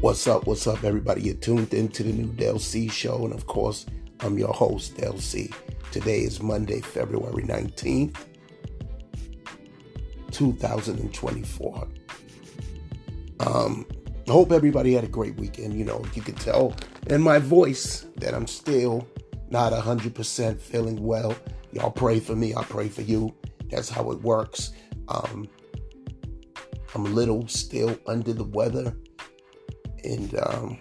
What's up? What's up, everybody? You're tuned into the new Del C show, and of course, I'm your host, Del C. Today is Monday, February 19th, 2024. Um, I hope everybody had a great weekend. You know, you can tell in my voice that I'm still not 100% feeling well. Y'all pray for me. I pray for you. That's how it works. Um, I'm a little still under the weather and um,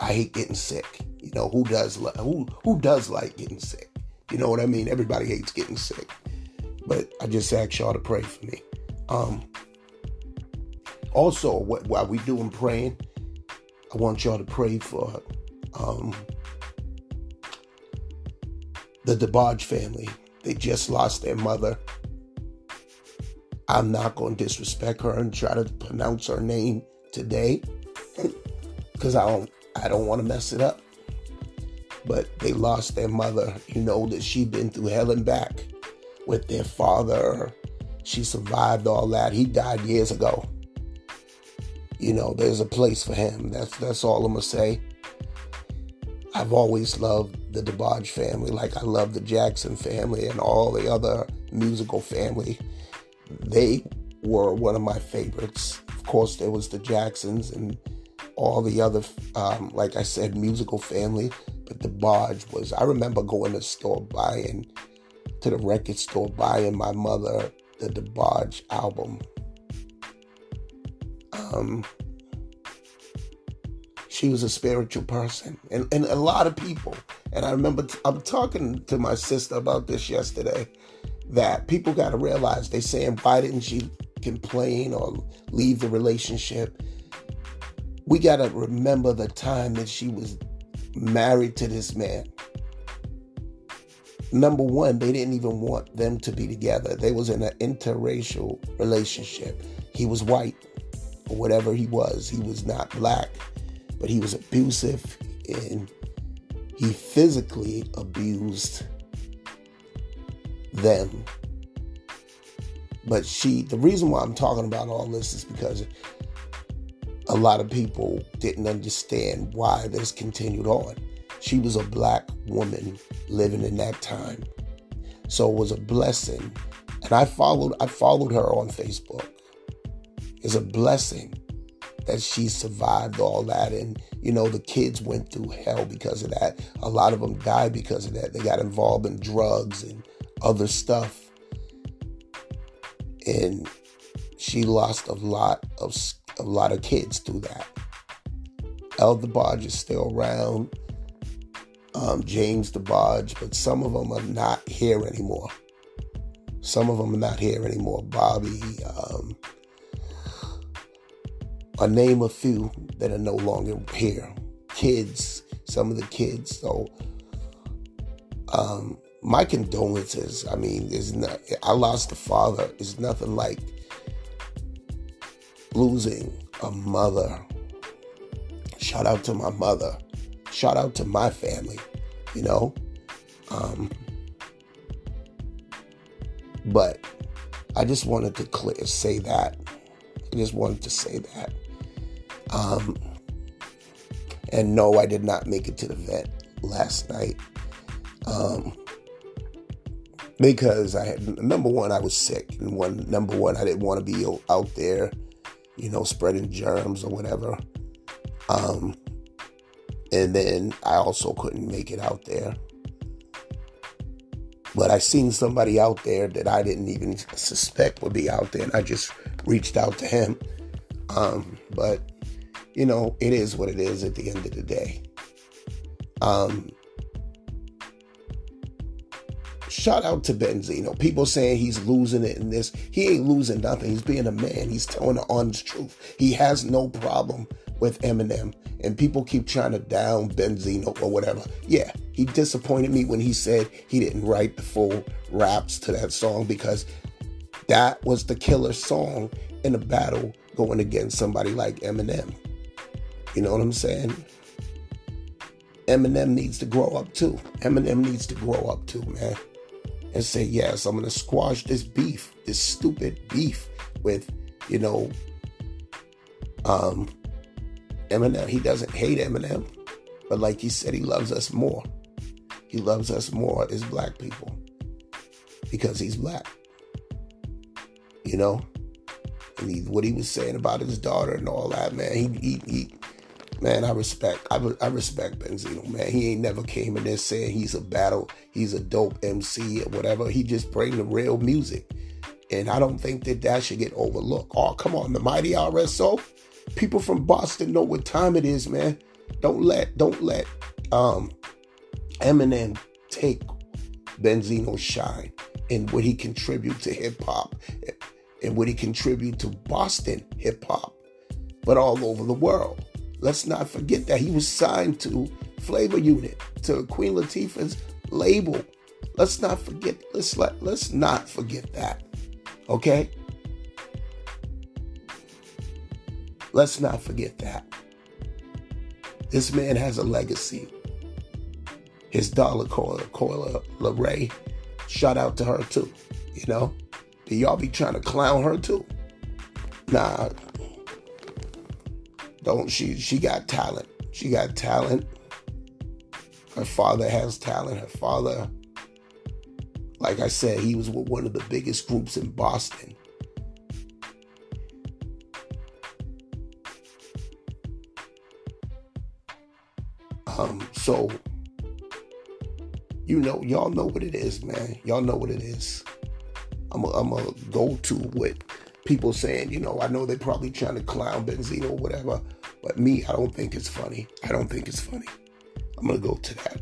I hate getting sick. You know who does who who does like getting sick? You know what I mean? Everybody hates getting sick, but I just ask y'all to pray for me. Um, also, while we doing praying, I want y'all to pray for um, the DeBarge family. They just lost their mother. I'm not going to disrespect her and try to pronounce her name today because I don't I don't want to mess it up. But they lost their mother. You know that she'd been through hell and back with their father. She survived all that. He died years ago. You know, there's a place for him. That's that's all I'm gonna say. I've always loved the DeBarge family, like I love the Jackson family and all the other musical family. They were one of my favorites. Of course, there was the Jacksons and all the other, um, like I said, musical family. But DeBarge was, I remember going to the store buying, to the record store buying my mother the DeBarge album. Um, she was a spiritual person and, and a lot of people. And I remember t- I'm talking to my sister about this yesterday that people got to realize they saying, why didn't she complain or leave the relationship? We got to remember the time that she was married to this man. Number one, they didn't even want them to be together. They was in an interracial relationship. He was white, or whatever he was. He was not black, but he was abusive and he physically abused them. But she, the reason why I'm talking about all this is because a lot of people didn't understand why this continued on. She was a black woman living in that time. So it was a blessing. And I followed I followed her on Facebook. It's a blessing that she survived all that and you know the kids went through hell because of that. A lot of them died because of that. They got involved in drugs and other stuff. And she lost a lot of a lot of kids through that. El DeBarge is still around, um, James DeBarge, but some of them are not here anymore. Some of them are not here anymore. Bobby, um, name a few that are no longer here. Kids, some of the kids. So, um, my condolences. I mean, there's not. I lost a father. It's nothing like losing a mother. Shout out to my mother. Shout out to my family, you know? Um, but I just wanted to clear, say that. I just wanted to say that. Um, and no, I did not make it to the vet last night. Um, because I had number one, I was sick, and one number one, I didn't want to be out there you know, spreading germs or whatever. Um, and then I also couldn't make it out there. But I seen somebody out there that I didn't even suspect would be out there, and I just reached out to him. Um, but you know, it is what it is at the end of the day. Um, shout out to Benzino. People saying he's losing it in this. He ain't losing nothing. He's being a man. He's telling the honest truth. He has no problem with Eminem. And people keep trying to down Benzino or whatever. Yeah, he disappointed me when he said he didn't write the full raps to that song because that was the killer song in a battle going against somebody like Eminem. You know what I'm saying? Eminem needs to grow up too. Eminem needs to grow up too, man and say, yes, I'm going to squash this beef, this stupid beef with, you know, um, Eminem, he doesn't hate Eminem, but like he said, he loves us more. He loves us more as black people because he's black. You know? And he, what he was saying about his daughter and all that, man, he, he, he man, I respect, I, I respect Benzino, man. He ain't never came in there saying he's a battle, he's a dope MC or whatever. He just bring the real music. And I don't think that that should get overlooked. Oh, come on, the mighty RSO. People from Boston know what time it is, man. Don't let, don't let um, Eminem take Benzino's shine and what he contribute to hip hop and what he contribute to Boston hip hop, but all over the world. Let's not forget that he was signed to Flavor Unit, to Queen Latifah's label. Let's not forget. Let's let let's not forget that. Okay. Let's not forget that. This man has a legacy. His dollar Coila, Coi Leray, shout out to her too. You know, do y'all be trying to clown her too? Nah, don't she? She got talent. She got talent. Her father has talent. Her father, like I said, he was with one of the biggest groups in Boston. Um, so you know, y'all know what it is, man. Y'all know what it is. I'm gonna go to what people saying, you know, I know they're probably trying to clown Benzino or whatever, but me, I don't think it's funny. I don't think it's funny. I'm gonna go to that.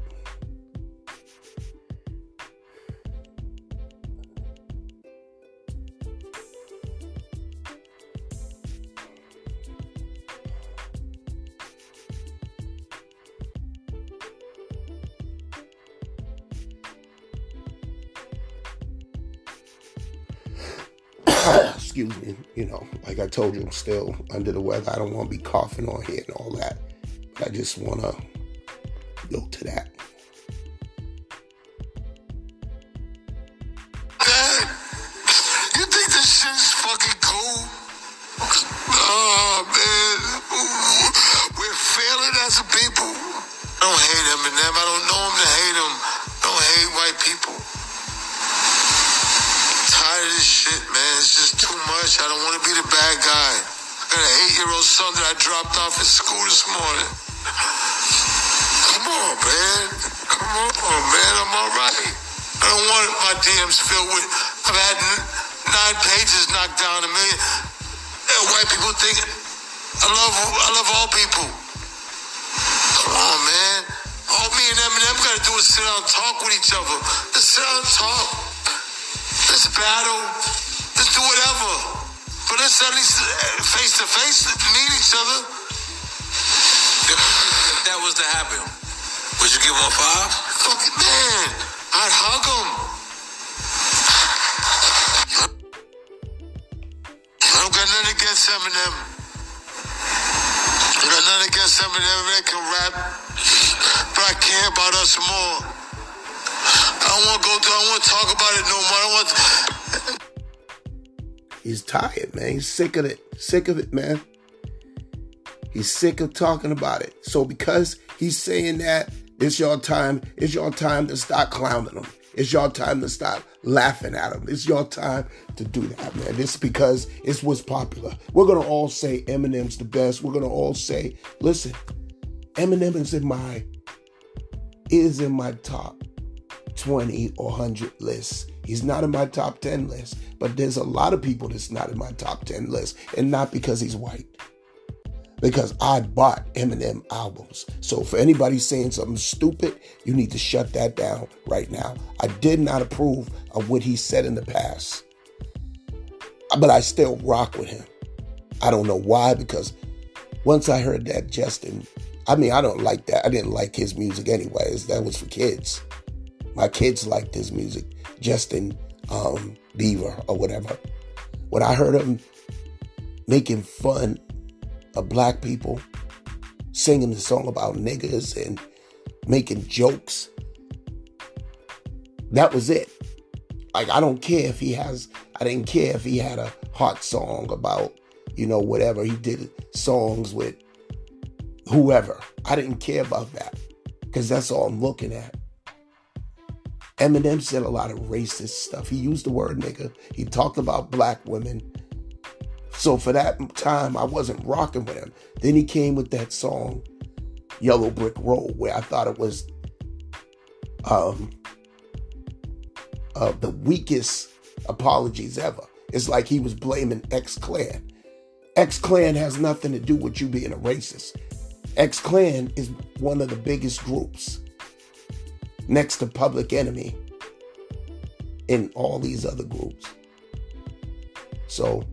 Excuse me, you know, like I told you, I'm still under the weather. I don't want to be coughing on here and all that. I just want to dropped off at school this morning. Come on, man. Come on, man. I'm all right. I don't want my DMs filled with. I've had nine pages knocked down a million. Yeah, white people think I love. I love all people. Come on, man. All me and Eminem got to do is sit down and talk with each other. Let's sit down and talk. Let's battle. Let's do whatever. But let's at least face to face meet each other. If that was to happen, would you give him a five? Fucking man, I'd hug him. I don't got nothing against Eminem. I got nothing against Eminem. They can rap, but I care about us more. I don't want to go. through- I don't want to talk about it no more. I don't want. He's tired, man. He's sick of it. Sick of it, man. He's sick of talking about it. So because he's saying that, it's your time. It's your time to stop clowning him. It's your time to stop laughing at him. It's your time to do that, man. It's because it's what's popular. We're gonna all say Eminem's the best. We're gonna all say, listen, Eminem is in my is in my top 20 or 100 lists. He's not in my top 10 list, but there's a lot of people that's not in my top 10 list, and not because he's white. Because I bought Eminem albums. So for anybody saying something stupid, you need to shut that down right now. I did not approve of what he said in the past. But I still rock with him. I don't know why, because once I heard that Justin, I mean, I don't like that. I didn't like his music anyways. That was for kids. My kids like his music, Justin um, Bieber or whatever. When I heard him making fun of black people, singing the song about niggas and making jokes, that was it. Like, I don't care if he has, I didn't care if he had a hot song about, you know, whatever. He did songs with whoever. I didn't care about that because that's all I'm looking at. Eminem said a lot of racist stuff. He used the word nigga. He talked about black women. So for that time, I wasn't rocking with him. Then he came with that song, Yellow Brick Road, where I thought it was um, uh, the weakest apologies ever. It's like he was blaming X Clan. X Clan has nothing to do with you being a racist. X Clan is one of the biggest groups next to Public Enemy in all these other groups. So,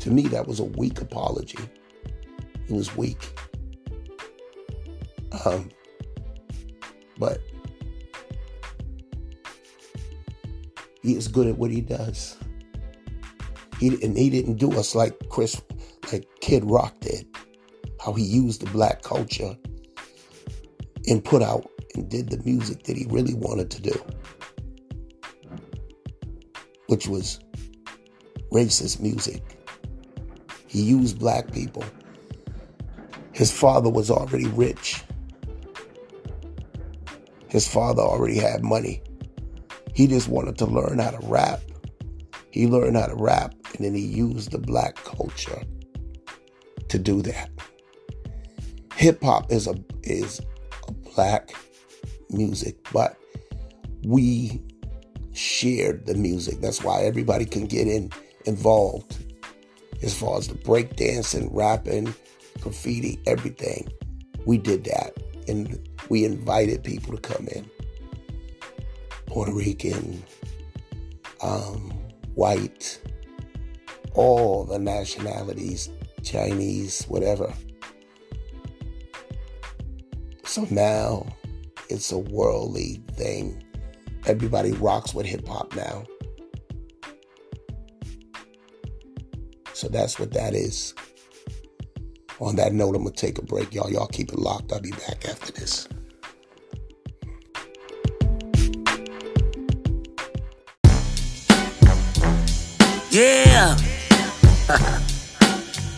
to me, that was a weak apology. It was weak. Um, but he is good at what he does. He and he didn't do us like Chris, like Kid Rock did. How he used the black culture and put out and did the music that he really wanted to do, which was racist music. He used black people. His father was already rich. His father already had money. He just wanted to learn how to rap. He learned how to rap and then he used the black culture to do that. Hip hop is a is a black music, but we shared the music. That's why everybody can get in involved as far as the breakdancing, rapping, graffiti, everything. We did that. And we invited people to come in. Puerto Rican, um, white, all the nationalities, Chinese, whatever. So now it's a worldly thing. Everybody rocks with hip hop now. So that's what that is. On that note, I'm gonna take a break, y'all. Y'all keep it locked. I'll be back after this. Yeah.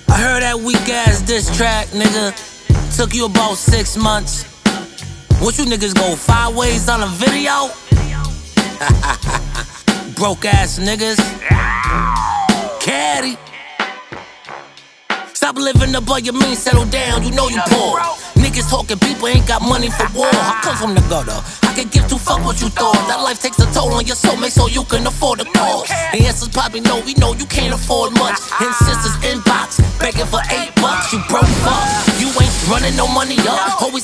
I heard that weak ass diss track, nigga. Took you about six months. What you niggas go five ways on a video? Broke ass niggas. Caddy. Stop living above your means, settle down, you know you poor. Niggas talking, people ain't got money for war. I come from the gutter. I can give two fuck what you thought. That life takes a toll on your soul, soulmate, so you can afford the cost. The answer's probably no, we know you can't afford much. And sisters inbox, begging for eight bucks. You broke fuck. You ain't running no money up. Always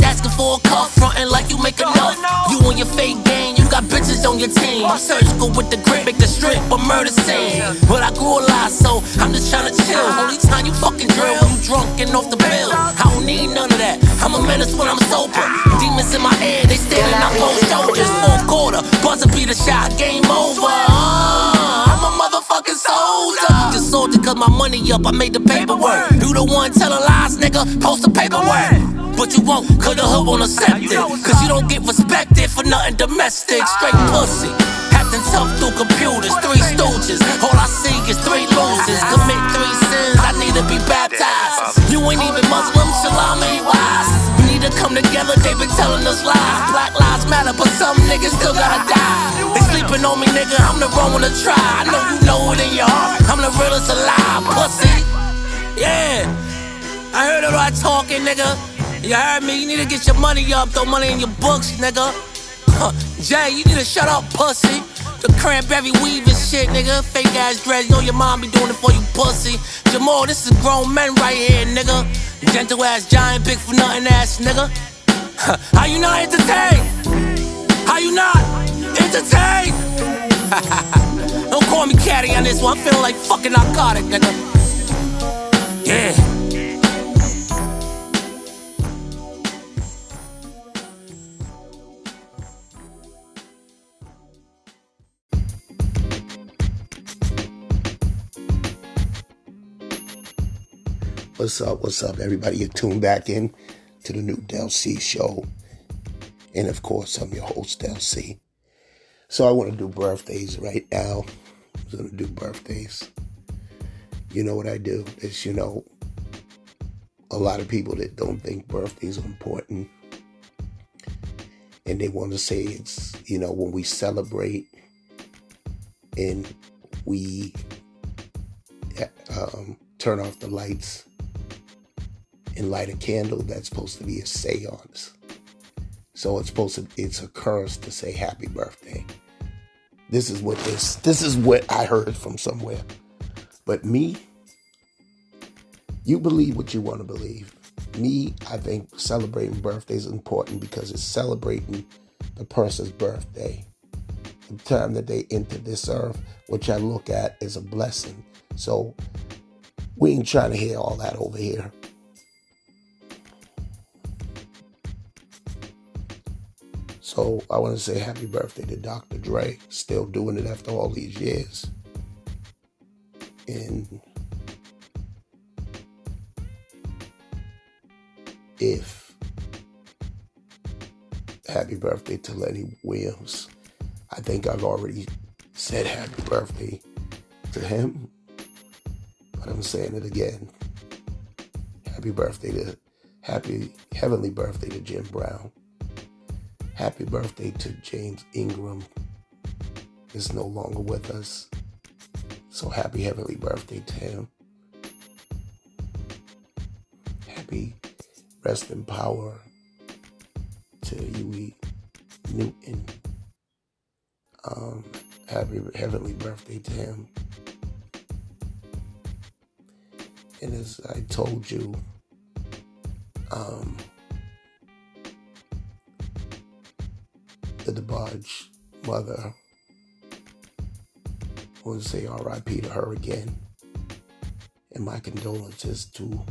make enough. You on your fake game, you got bitches on your team. I'm surgical with the grip, make the strip a murder scene. But I grew a lot, so I'm just trying to chill. Only time you fucking drill when you drunk and off the pill. I don't need none of that. I'm a menace when I'm sober. Demons in my head, they standing on both shoulders. Fourth quarter, buzzer beat a shot, game over. My money up, I made the paperwork. You the one telling lies, nigga, post the paperwork. But you won't, cause the hood won't accept it. Cause you don't get respected for nothing domestic. Straight pussy. Acting tough through computers, three stooges. All I see is three losers. Commit three sins, I need to be baptized. You ain't even Muslim, shalom ain't wise. We need to come together, they been telling us lies. Black lives matter, but some niggas still gotta die. On me, nigga, I'm the wrong one to try. I know you know it in your heart, I'm the realest alive, pussy. Yeah, I heard all that talking, nigga. You heard me, you need to get your money up, throw money in your books, nigga. Jay, you need to shut up, pussy. The cranberry weave and shit, nigga. Fake ass dreads, know your mom be doing it for you, pussy. Jamal, this is grown men right here, nigga. Gentle ass, giant, big for nothing ass, nigga. How you not entertained? How you not entertained? Don't call me caddy on this one. I'm feeling like fucking narcotic, nigga. Yeah. What's up? What's up, everybody? You're tuned back in to the new Del C show. And of course, I'm your host, Del C. So I want to do birthdays right now. I'm going to do birthdays. You know what I do? Is, you know, a lot of people that don't think birthdays are important. And they want to say it's, you know, when we celebrate and we um, turn off the lights and light a candle, that's supposed to be a seance. So it's supposed to, it's a curse to say happy birthday. This is what this, this is what I heard from somewhere. But me, you believe what you want to believe. Me, I think celebrating birthdays is important because it's celebrating the person's birthday, the time that they enter this earth, which I look at as a blessing. So we ain't trying to hear all that over here. So I want to say happy birthday to Dr. Dre, still doing it after all these years. And if happy birthday to Lenny Williams. I think I've already said happy birthday to him, but I'm saying it again. Happy birthday to happy heavenly birthday to Jim Brown. Happy birthday to James Ingram. Is no longer with us. So happy heavenly birthday to him. Happy rest in power to Huey Newton. Um, happy heavenly birthday to him. And as I told you, um, DeBarge mother I want to say RIP to her again. And my condolences to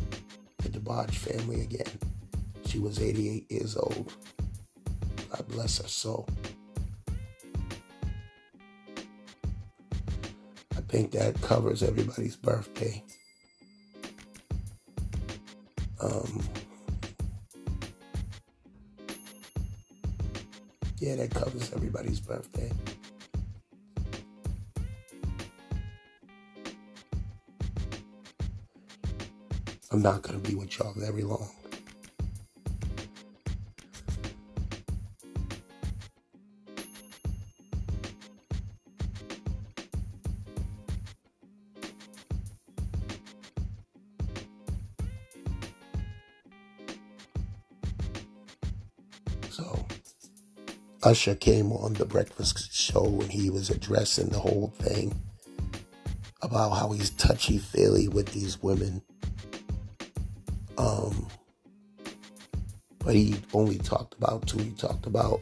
the DeBarge family again. She was 88 years old. God bless her soul. I think that covers everybody's birthday. Everybody's birthday. I'm not going to be with y'all very long. Usher came on the breakfast show and he was addressing the whole thing about how he's touchy feely with these women. Um, but he only talked about two. He talked about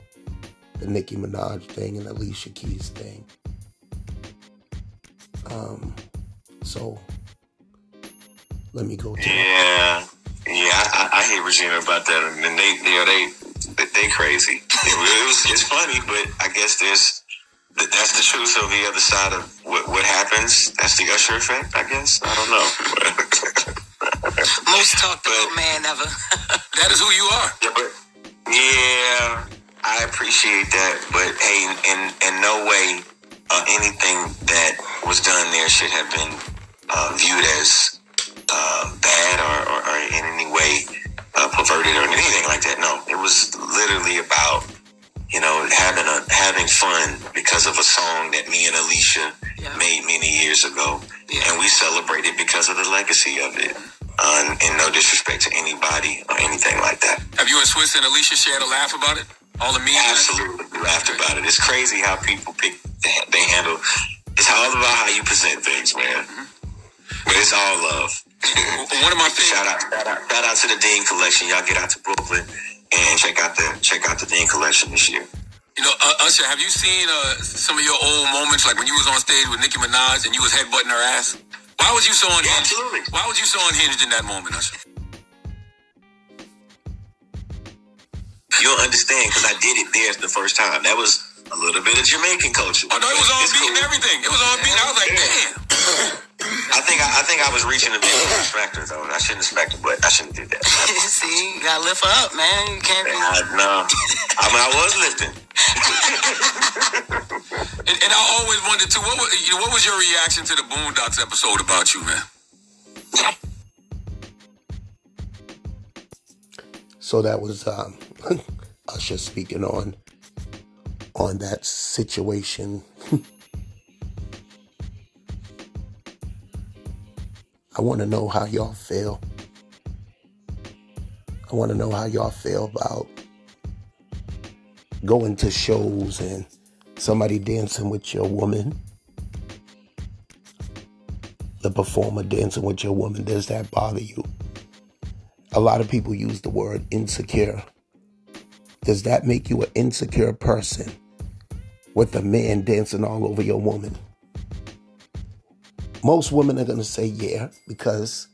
the Nicki Minaj thing and Alicia Keys thing. Um, so let me go to Yeah, yeah, I, I hate Regina about that, and they, you know, they, they, they crazy. It, was, it's funny, but I guess there's that's the truth of the other side of what, what happens. That's the Usher effect, I guess. I don't know. Most talked about man ever. That is who you are. Yeah, but yeah, I appreciate that, but hey, in in no way uh, anything that was done there should have been uh, viewed as uh, bad or, or, or in any way uh, perverted or anything like that. No, it was literally about you know having a having fun because of a song that me and Alicia Yeah. made many years ago, and we celebrated because of the legacy of it. Uh, and, and no disrespect to anybody or anything like that. Have you and Swizz and Alicia shared a laugh about it? All the memes? Absolutely laughed about it. It's crazy how people pick they handle. It's all about how you present things, man. But it's all love. One of my shout out, shout out, shout out to the Dean Collection. Y'all get out to Brooklyn and check out the check out the Dean Collection this year. You know, uh, Usher, have you seen uh, some of your old moments, like when you was on stage with Nicki Minaj and you was headbutting her ass? Why was you so unhinged? absolutely. Why was you so unhinged in that moment, Usher? You don't understand because I did it there the first time. That was a little bit of Jamaican culture. Oh no, it was on beat and everything. It was on beat. I was like, damn. I think I, I think I was reaching a bit of respect her though. I shouldn't respect it, but I shouldn't do that. See, you gotta lift up, man. You can't be. I, no, I mean I was lifting. And, and I always wondered too, what was, you know, what was your reaction to the Boondocks episode about you, man? So that was um, Usher speaking on on that situation. I want to know how y'all feel. I want to know how y'all feel about going to shows and somebody dancing with your woman, the performer dancing with your woman. Does that bother you? A lot of people use the word insecure. Does that make you an insecure person with a man dancing all over your woman? Most women are going to say yeah because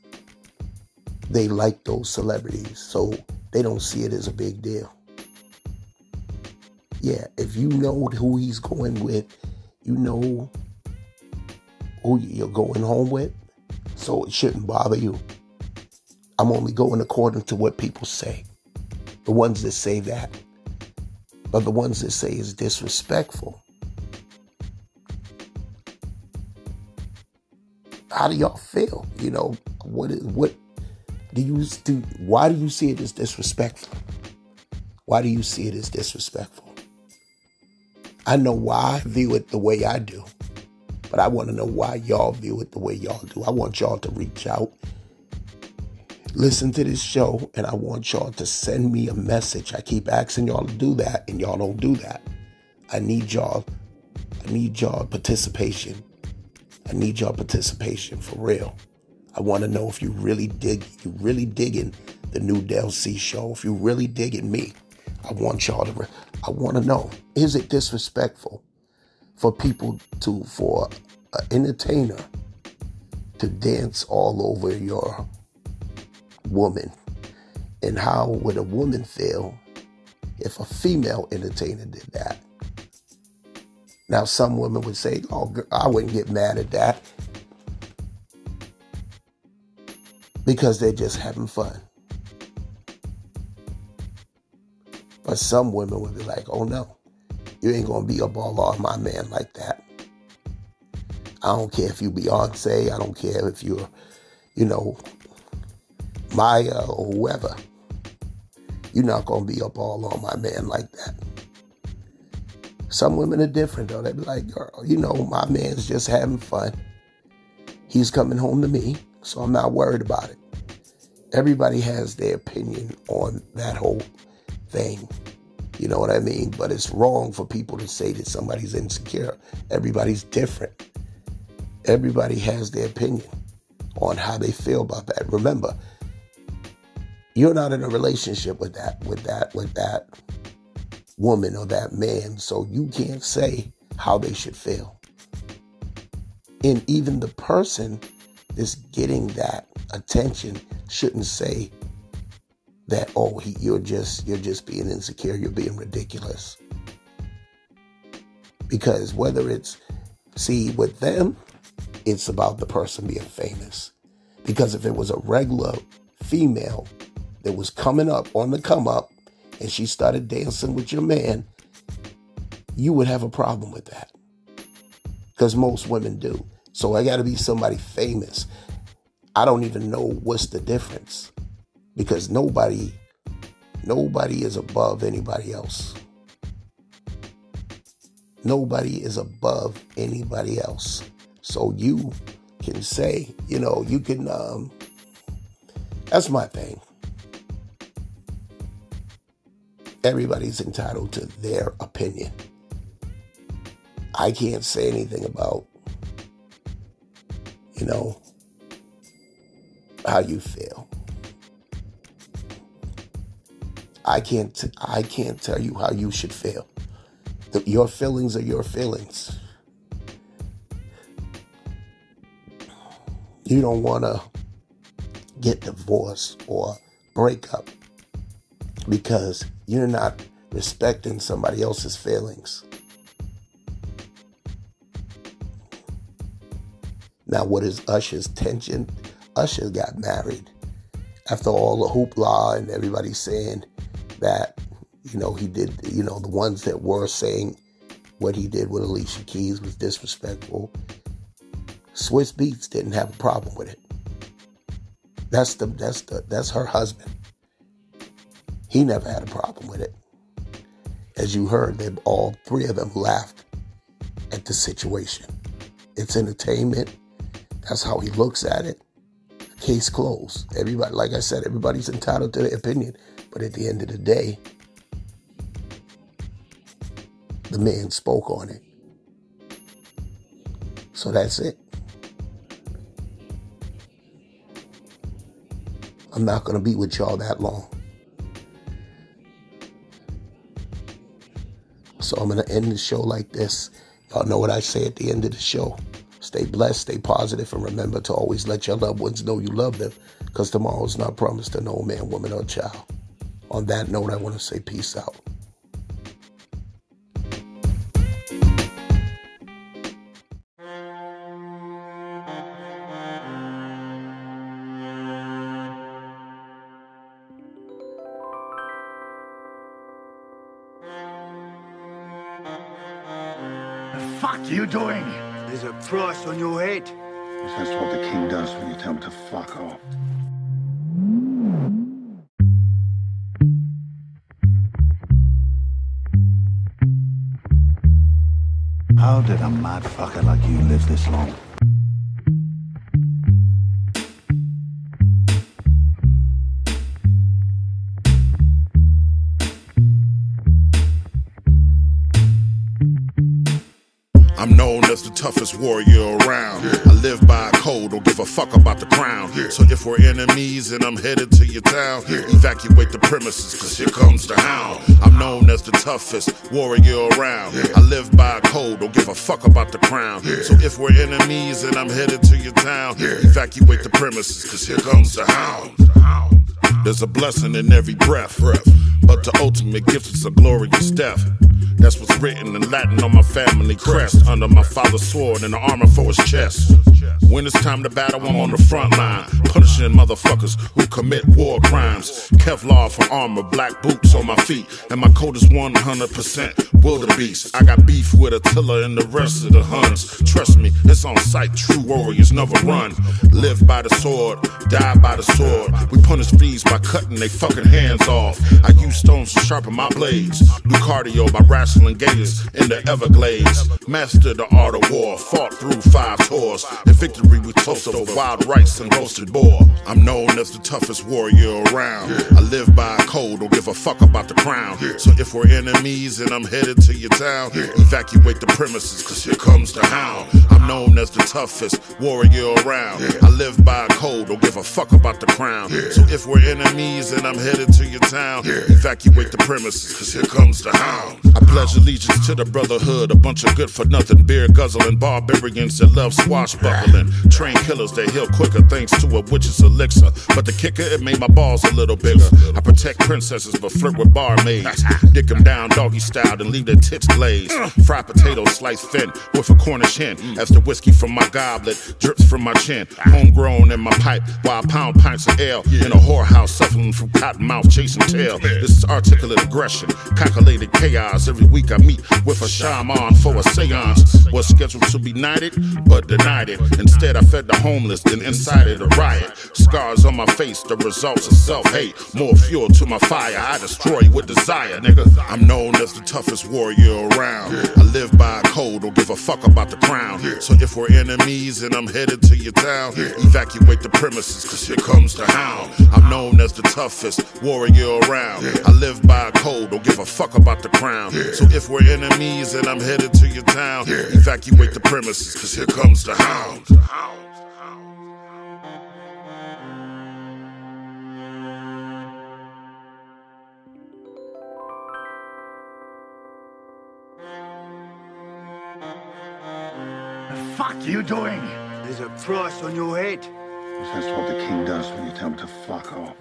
they like those celebrities. So they don't see it as a big deal. Yeah, if you know who he's going with, you know who you're going home with, so it shouldn't bother you. I'm only going according to what people say. The ones that say that. But the ones that say it's disrespectful. How do y'all feel? You know, what what do you do why do you see it as disrespectful? Why do you see it as disrespectful? I know why I view it the way I do, but I want to know why y'all view it the way y'all do. I want y'all to reach out, listen to this show, and I want y'all to send me a message. I keep asking y'all to do that, and y'all don't do that. I need y'all. I need y'all participation. I need y'all participation for real. I want to know if you really dig, you really digging the new Del C show. If you really digging me, I want y'all to. I want to know: is it disrespectful for people to, for an entertainer to dance all over your woman? And how would a woman feel if a female entertainer did that? Now, some women would say, "Oh, I wouldn't get mad at that." because they're just having fun. But some women would be like, oh no, you ain't gonna be a baller on my man like that. I don't care if you Beyonce, I don't care if you're, you know, Maya or whoever. You're not gonna be a baller on my man like that. Some women are different though. They be like, girl, you know, my man's just having fun. He's coming home to me, so I'm not worried about it. Everybody has their opinion on that whole thing. You know what I mean? But it's wrong for people to say that somebody's insecure. Everybody's different. Everybody has their opinion on how they feel about that. Remember, you're not in a relationship with that, with that, with that woman or that man, so you can't say how they should feel. And even the person that's getting that attention shouldn't say that oh he, you're just you're just being insecure you're being ridiculous because whether it's see with them it's about the person being famous because if it was a regular female that was coming up on the come up and she started dancing with your man you would have a problem with that. Because most women do. So i got to be somebody famous. I don't even know what's the difference because nobody nobody is above anybody else. Nobody is above anybody else. So you can say you know you can um that's my thing everybody's entitled to their opinion i can't say anything about you know how you feel I can't I can't tell you how you should feel. The, your feelings are your feelings. You don't want to get divorced or break up because you're not respecting somebody else's feelings. Now, what is Usher's tension? Usher got married after all the hoopla and everybody saying that, you know, he did, you know, the ones that were saying what he did with Alicia Keys was disrespectful. Swizz Beatz didn't have a problem with it. That's the that's the that's her husband. He never had a problem with it. As you heard, they all three of them laughed at the situation. It's entertainment. That's how he looks at it. Case closed. Everybody, like I said, everybody's entitled to their opinion. But at the end of the day, the man spoke on it. So that's it. I'm not going to be with y'all that long. So I'm going to end the show like this. Y'all know what I say at the end of the show. Stay blessed, stay positive, and remember to always let your loved ones know you love them because tomorrow's not promised to no man, woman, or child. On that note, I want to say peace out. Fuck you doing? There's a price on your head. That's what the king does when you tell him to fuck off. How did a mad fucker like you live this long? Toughest warrior around. I live by a code, don't give a fuck about the crown. So if we're enemies and I'm headed to your town, evacuate the premises, cause here comes the hound. I'm known as the toughest warrior around. I live by a code, don't give a fuck about the crown. So if we're enemies and I'm headed to your town, evacuate the premises, cause here comes the hound. There's a blessing in every breath, but the ultimate gift is a glorious death. That's what's written in Latin on my family crest, under my father's sword and the armor for his chest. When it's time to battle, I'm on the front line, punishing motherfuckers who commit war crimes. Kevlar for armor, black boots on my feet, and my coat is 100% wildebeest. I got beef with Attila and the rest of the Huns. Trust me, it's on sight. True warriors never run. Live by the sword, die by the sword. We punish thieves by cutting they fucking hands off. I use stones to sharpen my blades. Do cardio by wrestling gators in the Everglades. Mastered the art of war, fought through five tours. In victory, we toast over wild rice and roasted boar. I'm known as the toughest warrior around. I live by a code, don't give a fuck about the crown. So if we're enemies and I'm headed to your town, evacuate the premises, cause here comes the hound. I'm known as the toughest warrior around. I live by a code, don't give a fuck about the crown. So if we're enemies and I'm headed to your town, evacuate the premises, cause here comes the hound. Pledge allegiance to the brotherhood, a bunch of good for nothing, beer guzzling barbarians that love swashbuckling. Train killers, that heal quicker thanks to a witch's elixir. But the kicker, it made my balls a little bigger. I protect princesses, but flirt with barmaids. Dick them down doggy style and leave their tits glazed. Fried potatoes sliced thin with a Cornish hen. As the whiskey from my goblet drips from my chin. Homegrown in my pipe while I pound pints of ale. In a whorehouse suffering from cotton mouth chasing tail. This is articulate aggression, calculated chaos. Every week I meet with a shaman for a seance. Was scheduled to be knighted, but denied it. Instead, I fed the homeless, then incited a riot. Scars on my face, the results of self hate. More fuel to my fire, I destroy with desire, nigga. I'm known as the toughest warrior around. I live by a code, don't give a fuck about the crown. So if we're enemies and I'm headed to your town, evacuate the premises, cause here comes the hound. I'm known as the toughest warrior around. I live by a code, don't give a fuck about the crown. So if we're enemies and I'm headed to your town, evacuate the premises, cause here comes the hound. The hounds, the hounds, the. The fuck you doing? There's a price on your head. That's what the king does when you tell him to fuck off.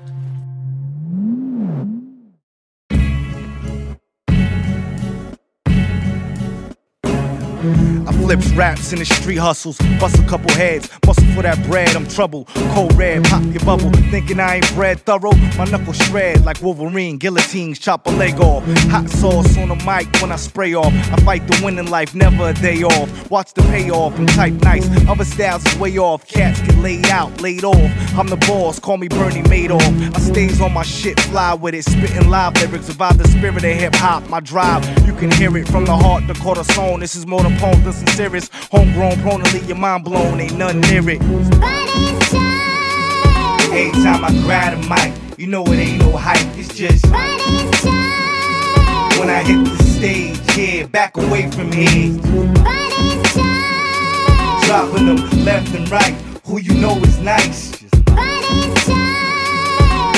I flips, raps in the street hustles. Bust a couple heads, muscle for that bread, I'm trouble. Cold red, pop your bubble. Thinking I ain't bred thorough, my knuckles shred like Wolverine. Guillotines, chop a leg off. Hot sauce on the mic when I spray off. I fight the winning life, never a day off. Watch the payoff, I'm type nice. Other styles is way off. Cats get laid out, laid off. I'm the boss, call me Bernie Madoff. I stays on my shit, fly with it. Spitting live lyrics about the spirit of hip hop. My drive, you can hear it from the heart, the song. This is more than poems, this is serious. Homegrown, prone to leave your mind blown, ain't nothing near it. Every time I grab a mic, you know it ain't no hype, it's just. When I hit the stage, yeah, back away from here. Dropping them left and right, who you know is nice.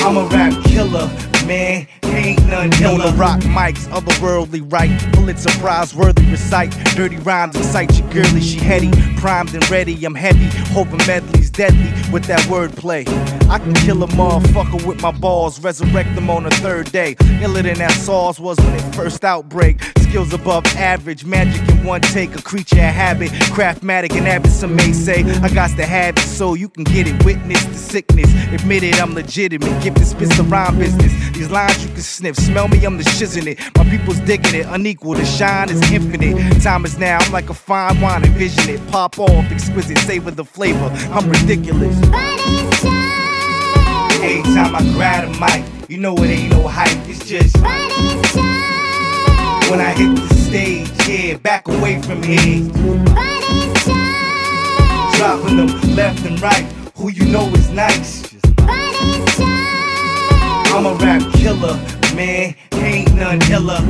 I'm a rap killer, man. Ain't none iller. rock mics, otherworldly right. Pulitzer Prize worthy recite. Dirty rhymes excite your girly. She heady, primed and ready. I'm heavy, hoping medleys deadly with that wordplay. I can kill a motherfucker with my balls, resurrect them on the third day. Iller than that sauce was when it first outbreak. Skills above average, magic in one take, a creature of habit. Craftmatic and avid, some may say. I got the habit, so you can get it. Witness the sickness, admit it, I'm legitimate. Gifted spits the rhyme business. These lines you can sniff, smell me, I'm the shiz in it. My people's digging it, unequal, the shine is infinite. Time is now, I'm like a fine wine, envision it. Pop off, exquisite, savor the flavor. I'm ridiculous. Every time I grab a mic, you know it ain't no hype, it's just. When I hit the stage, yeah, back away from here. Dropping them left and right, who you know is nice. I'm a rap killer, man, ain't none iller.